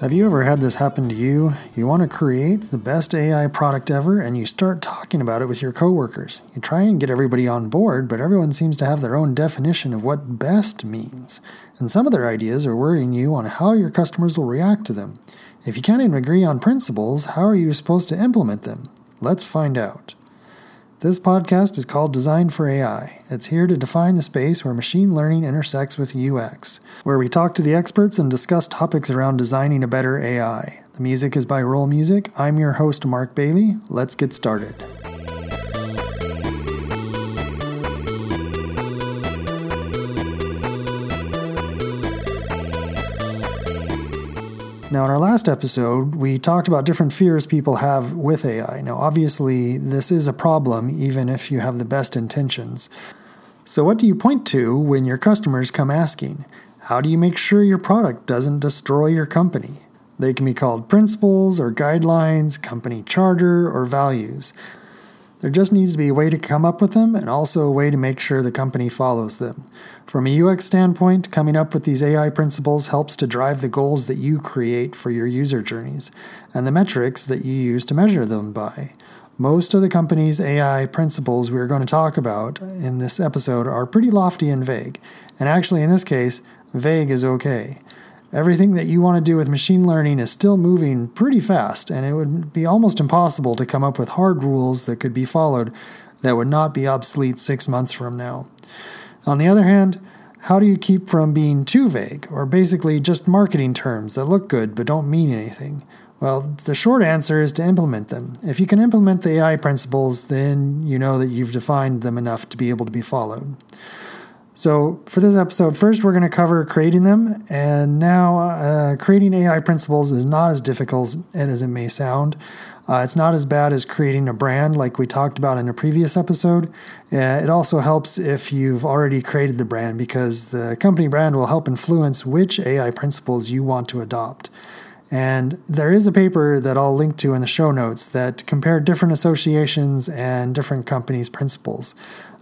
Have you ever had this happen to you? You want to create the best AI product ever and you start talking about it with your coworkers. You try and get everybody on board, but everyone seems to have their own definition of what best means. And some of their ideas are worrying you on how your customers will react to them. If you can't even agree on principles, how are you supposed to implement them? Let's find out. This podcast is called Design for AI. It's here to define the space where machine learning intersects with UX, where we talk to the experts and discuss topics around designing a better AI. The music is by Roll Music. I'm your host, Mark Bailey. Let's get started. Now, in our last episode, we talked about different fears people have with AI. Now, obviously, this is a problem, even if you have the best intentions. So, what do you point to when your customers come asking? How do you make sure your product doesn't destroy your company? They can be called principles or guidelines, company charter, or values. There just needs to be a way to come up with them and also a way to make sure the company follows them. From a UX standpoint, coming up with these AI principles helps to drive the goals that you create for your user journeys and the metrics that you use to measure them by. Most of the company's AI principles we're going to talk about in this episode are pretty lofty and vague. And actually, in this case, vague is okay. Everything that you want to do with machine learning is still moving pretty fast, and it would be almost impossible to come up with hard rules that could be followed that would not be obsolete six months from now. On the other hand, how do you keep from being too vague, or basically just marketing terms that look good but don't mean anything? Well, the short answer is to implement them. If you can implement the AI principles, then you know that you've defined them enough to be able to be followed. So, for this episode, first we're going to cover creating them. And now, uh, creating AI principles is not as difficult as it may sound. Uh, it's not as bad as creating a brand like we talked about in a previous episode. Uh, it also helps if you've already created the brand because the company brand will help influence which AI principles you want to adopt. And there is a paper that I'll link to in the show notes that compared different associations and different companies' principles.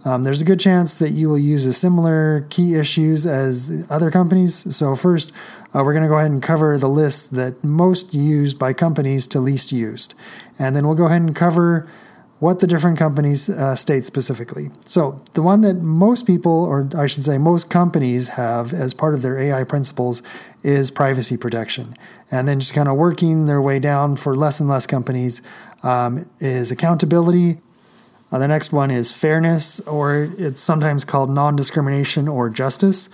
Um, there's a good chance that you will use a similar key issues as other companies. So, first, uh, we're going to go ahead and cover the list that most used by companies to least used. And then we'll go ahead and cover what the different companies uh, state specifically. So, the one that most people, or I should say, most companies have as part of their AI principles is privacy protection. And then just kind of working their way down for less and less companies um, is accountability. Uh, the next one is fairness, or it's sometimes called non discrimination or justice.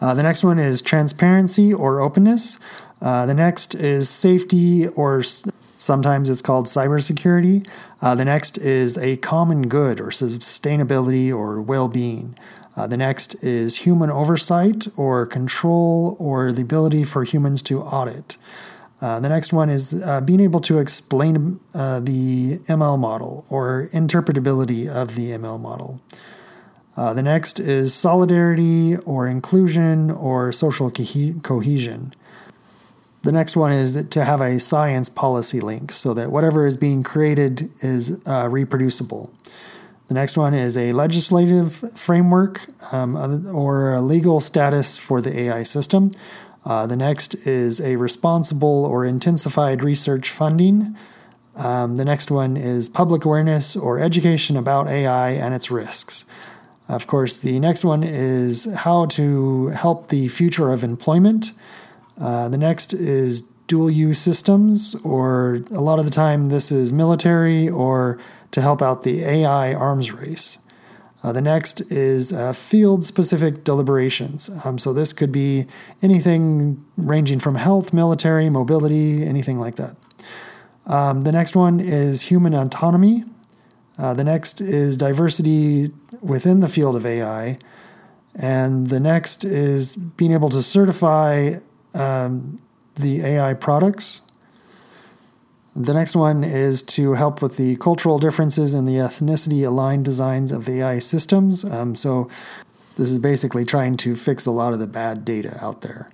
Uh, the next one is transparency or openness. Uh, the next is safety, or sometimes it's called cybersecurity. Uh, the next is a common good or sustainability or well being. Uh, the next is human oversight or control or the ability for humans to audit. Uh, the next one is uh, being able to explain uh, the ML model or interpretability of the ML model. Uh, the next is solidarity or inclusion or social co- cohesion. The next one is to have a science policy link so that whatever is being created is uh, reproducible. The next one is a legislative framework um, or a legal status for the AI system. Uh, the next is a responsible or intensified research funding. Um, the next one is public awareness or education about AI and its risks. Of course, the next one is how to help the future of employment. Uh, the next is dual use systems, or a lot of the time, this is military or to help out the AI arms race. Uh, the next is uh, field specific deliberations. Um, so this could be anything ranging from health, military, mobility, anything like that. Um, the next one is human autonomy. Uh, the next is diversity within the field of AI. And the next is being able to certify um, the AI products. The next one is to help with the cultural differences and the ethnicity aligned designs of the AI systems. Um, so, this is basically trying to fix a lot of the bad data out there.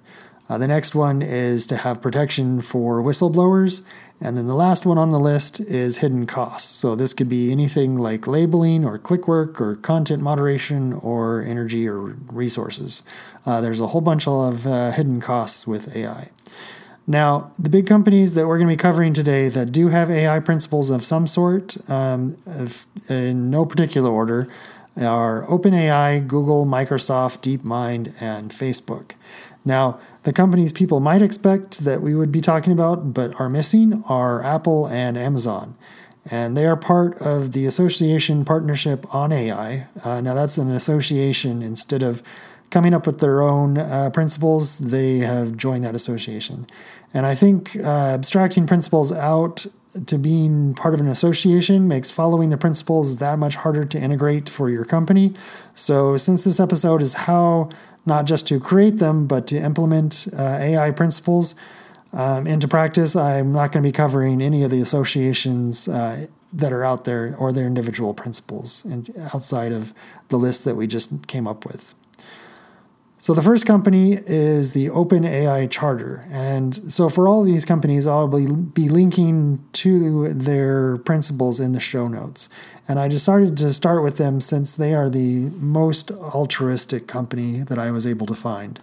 Uh, the next one is to have protection for whistleblowers. And then the last one on the list is hidden costs. So, this could be anything like labeling or click work or content moderation or energy or resources. Uh, there's a whole bunch of uh, hidden costs with AI. Now, the big companies that we're going to be covering today that do have AI principles of some sort, um, if, in no particular order, are OpenAI, Google, Microsoft, DeepMind, and Facebook. Now, the companies people might expect that we would be talking about but are missing are Apple and Amazon. And they are part of the Association Partnership on AI. Uh, now, that's an association instead of coming up with their own uh, principles, they have joined that association. And I think uh, abstracting principles out to being part of an association makes following the principles that much harder to integrate for your company. So, since this episode is how not just to create them, but to implement uh, AI principles um, into practice, I'm not going to be covering any of the associations uh, that are out there or their individual principles and outside of the list that we just came up with. So the first company is the OpenAI Charter. And so for all these companies, I'll be linking to their principles in the show notes. And I decided to start with them since they are the most altruistic company that I was able to find.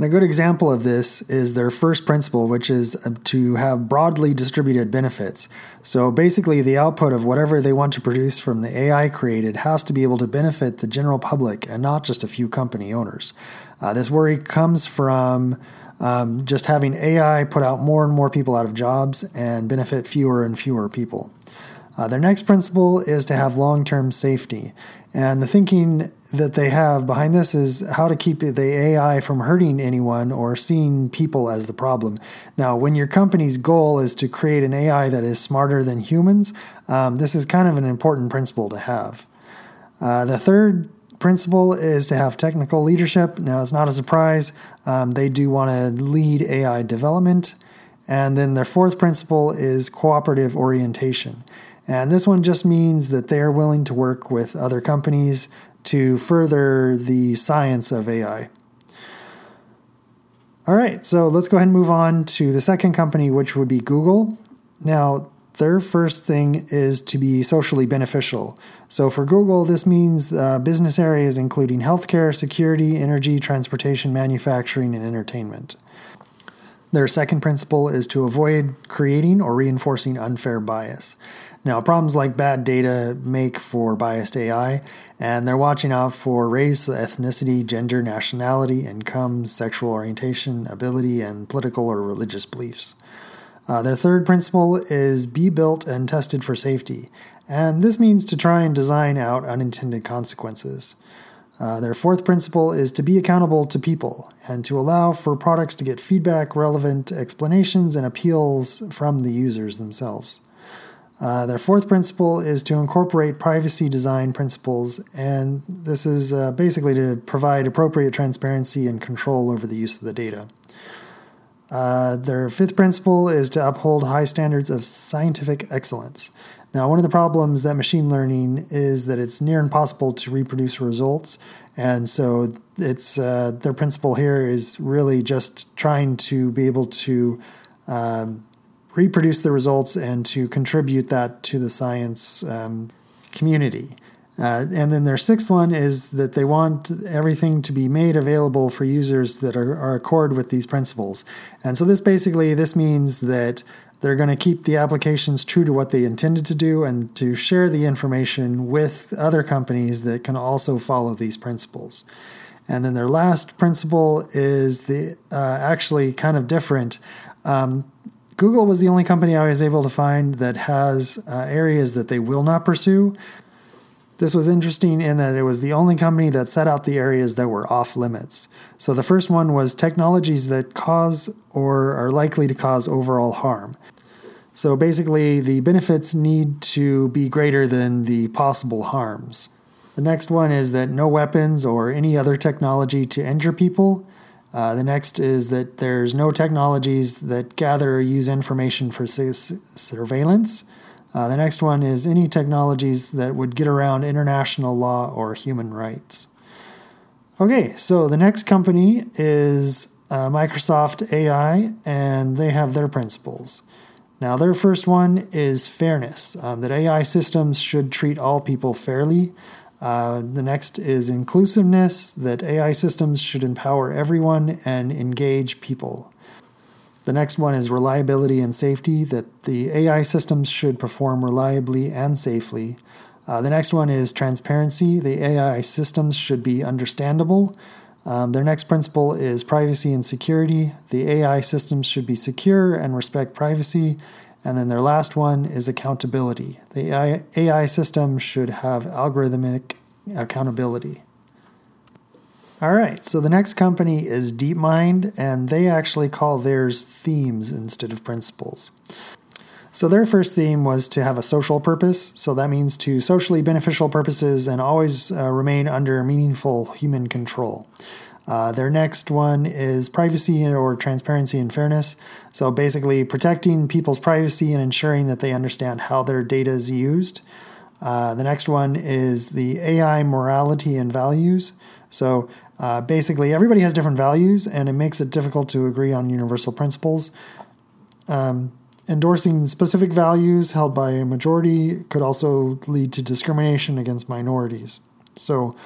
And a good example of this is their first principle, which is uh, to have broadly distributed benefits. So basically, the output of whatever they want to produce from the AI created has to be able to benefit the general public and not just a few company owners. Uh, this worry comes from um, just having AI put out more and more people out of jobs and benefit fewer and fewer people. Uh, their next principle is to have long term safety. And the thinking that they have behind this is how to keep the AI from hurting anyone or seeing people as the problem. Now, when your company's goal is to create an AI that is smarter than humans, um, this is kind of an important principle to have. Uh, the third principle is to have technical leadership. Now, it's not a surprise, um, they do want to lead AI development. And then their fourth principle is cooperative orientation. And this one just means that they are willing to work with other companies to further the science of AI. All right, so let's go ahead and move on to the second company, which would be Google. Now, their first thing is to be socially beneficial. So for Google, this means uh, business areas including healthcare, security, energy, transportation, manufacturing, and entertainment. Their second principle is to avoid creating or reinforcing unfair bias. Now, problems like bad data make for biased AI, and they're watching out for race, ethnicity, gender, nationality, income, sexual orientation, ability, and political or religious beliefs. Uh, their third principle is be built and tested for safety, and this means to try and design out unintended consequences. Uh, their fourth principle is to be accountable to people and to allow for products to get feedback, relevant explanations, and appeals from the users themselves. Uh, their fourth principle is to incorporate privacy design principles, and this is uh, basically to provide appropriate transparency and control over the use of the data. Uh, their fifth principle is to uphold high standards of scientific excellence. Now, one of the problems that machine learning is that it's near impossible to reproduce results, and so it's uh, their principle here is really just trying to be able to um, reproduce the results and to contribute that to the science um, community. Uh, and then their sixth one is that they want everything to be made available for users that are, are accord with these principles. And so this basically this means that they're going to keep the applications true to what they intended to do and to share the information with other companies that can also follow these principles. And then their last principle is the uh, actually kind of different. Um, Google was the only company I was able to find that has uh, areas that they will not pursue. This was interesting in that it was the only company that set out the areas that were off limits. So the first one was technologies that cause or are likely to cause overall harm. So basically, the benefits need to be greater than the possible harms. The next one is that no weapons or any other technology to injure people. Uh, the next is that there's no technologies that gather or use information for surveillance. Uh, the next one is any technologies that would get around international law or human rights. Okay, so the next company is uh, Microsoft AI, and they have their principles. Now, their first one is fairness, um, that AI systems should treat all people fairly. Uh, the next is inclusiveness, that AI systems should empower everyone and engage people. The next one is reliability and safety, that the AI systems should perform reliably and safely. Uh, the next one is transparency. The AI systems should be understandable. Um, their next principle is privacy and security. The AI systems should be secure and respect privacy. And then their last one is accountability. The AI, AI system should have algorithmic accountability. All right, so the next company is DeepMind, and they actually call theirs themes instead of principles. So their first theme was to have a social purpose. So that means to socially beneficial purposes and always uh, remain under meaningful human control. Uh, their next one is privacy or transparency and fairness. So basically, protecting people's privacy and ensuring that they understand how their data is used. Uh, the next one is the AI morality and values. So uh, basically, everybody has different values, and it makes it difficult to agree on universal principles. Um, endorsing specific values held by a majority could also lead to discrimination against minorities. So,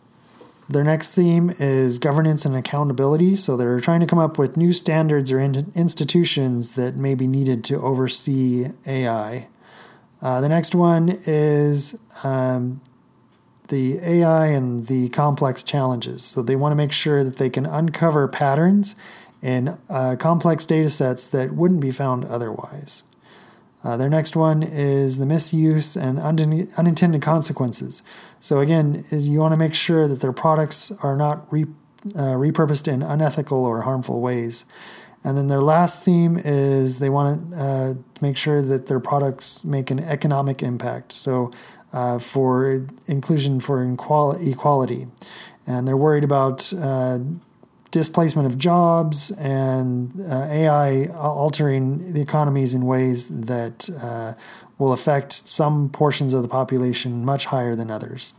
their next theme is governance and accountability. So, they're trying to come up with new standards or in- institutions that may be needed to oversee AI. Uh, the next one is um, the AI and the complex challenges. So they want to make sure that they can uncover patterns in uh, complex data sets that wouldn't be found otherwise. Uh, their next one is the misuse and un- unintended consequences. So, again, you want to make sure that their products are not re- uh, repurposed in unethical or harmful ways. And then their last theme is they want to uh, make sure that their products make an economic impact. So, uh, for inclusion for equality. And they're worried about uh, displacement of jobs and uh, AI altering the economies in ways that uh, will affect some portions of the population much higher than others.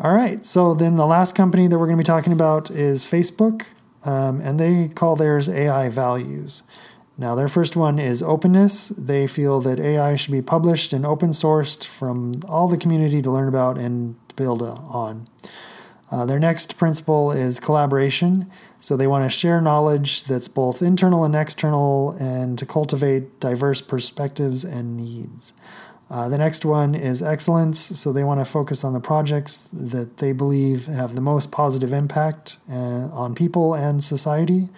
All right, so then the last company that we're going to be talking about is Facebook, um, and they call theirs AI values. Now, their first one is openness. They feel that AI should be published and open sourced from all the community to learn about and build on. Uh, their next principle is collaboration. So they want to share knowledge that's both internal and external and to cultivate diverse perspectives and needs. Uh, the next one is excellence. So they want to focus on the projects that they believe have the most positive impact uh, on people and society.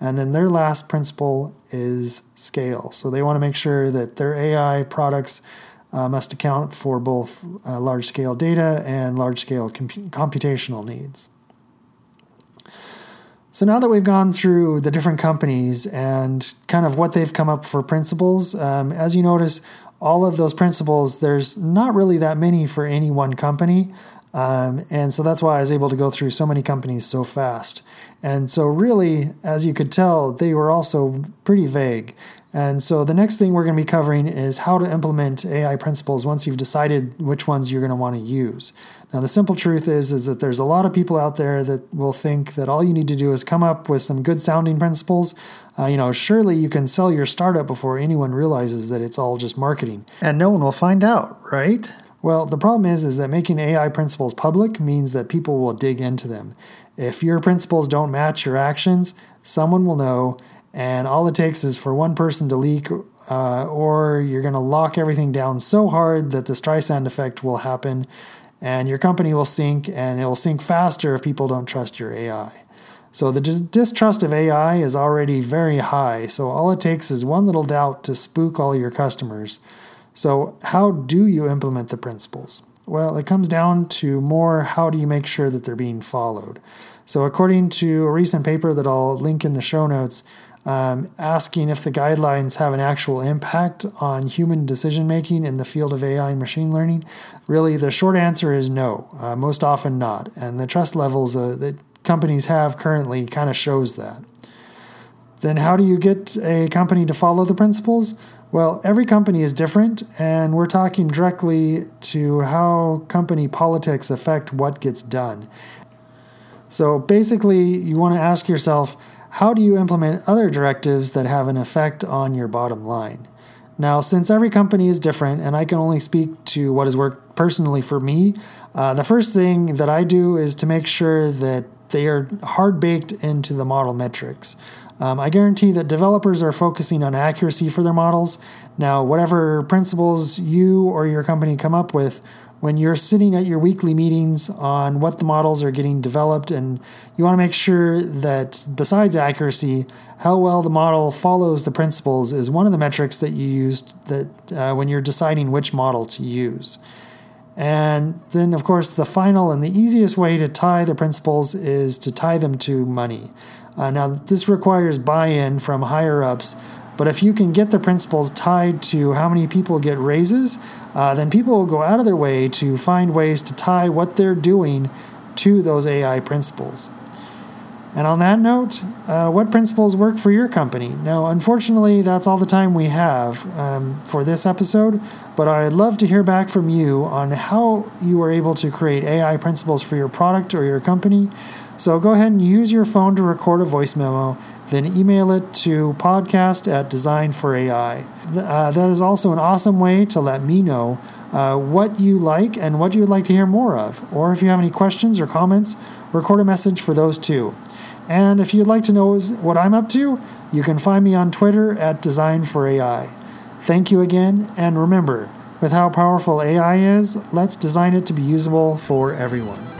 And then their last principle is scale. So they want to make sure that their AI products uh, must account for both uh, large scale data and large scale comp- computational needs. So now that we've gone through the different companies and kind of what they've come up for principles, um, as you notice, all of those principles, there's not really that many for any one company. Um, and so that's why I was able to go through so many companies so fast. And so, really, as you could tell, they were also pretty vague. And so, the next thing we're going to be covering is how to implement AI principles once you've decided which ones you're going to want to use. Now, the simple truth is, is that there's a lot of people out there that will think that all you need to do is come up with some good sounding principles. Uh, you know, surely you can sell your startup before anyone realizes that it's all just marketing. And no one will find out, right? Well, the problem is, is that making AI principles public means that people will dig into them. If your principles don't match your actions, someone will know, and all it takes is for one person to leak, uh, or you're going to lock everything down so hard that the Streisand effect will happen, and your company will sink, and it will sink faster if people don't trust your AI. So the distrust of AI is already very high, so all it takes is one little doubt to spook all your customers. So, how do you implement the principles? Well, it comes down to more how do you make sure that they're being followed. So, according to a recent paper that I'll link in the show notes, um, asking if the guidelines have an actual impact on human decision making in the field of AI and machine learning, really the short answer is no, uh, most often not. And the trust levels uh, that companies have currently kind of shows that. Then, how do you get a company to follow the principles? Well, every company is different, and we're talking directly to how company politics affect what gets done. So basically, you want to ask yourself how do you implement other directives that have an effect on your bottom line? Now, since every company is different, and I can only speak to what has worked personally for me, uh, the first thing that I do is to make sure that they are hard baked into the model metrics. Um, I guarantee that developers are focusing on accuracy for their models. Now, whatever principles you or your company come up with, when you're sitting at your weekly meetings on what the models are getting developed, and you want to make sure that besides accuracy, how well the model follows the principles is one of the metrics that you use that uh, when you're deciding which model to use. And then, of course, the final and the easiest way to tie the principles is to tie them to money. Uh, now, this requires buy in from higher ups, but if you can get the principles tied to how many people get raises, uh, then people will go out of their way to find ways to tie what they're doing to those AI principles. And on that note, uh, what principles work for your company? Now, unfortunately, that's all the time we have um, for this episode, but I'd love to hear back from you on how you were able to create AI principles for your product or your company. So go ahead and use your phone to record a voice memo, then email it to podcast at Design for AI. Uh, that is also an awesome way to let me know uh, what you like and what you would like to hear more of. Or if you have any questions or comments, record a message for those too. And if you'd like to know what I'm up to, you can find me on Twitter at Design for AI. Thank you again, and remember, with how powerful AI is, let's design it to be usable for everyone.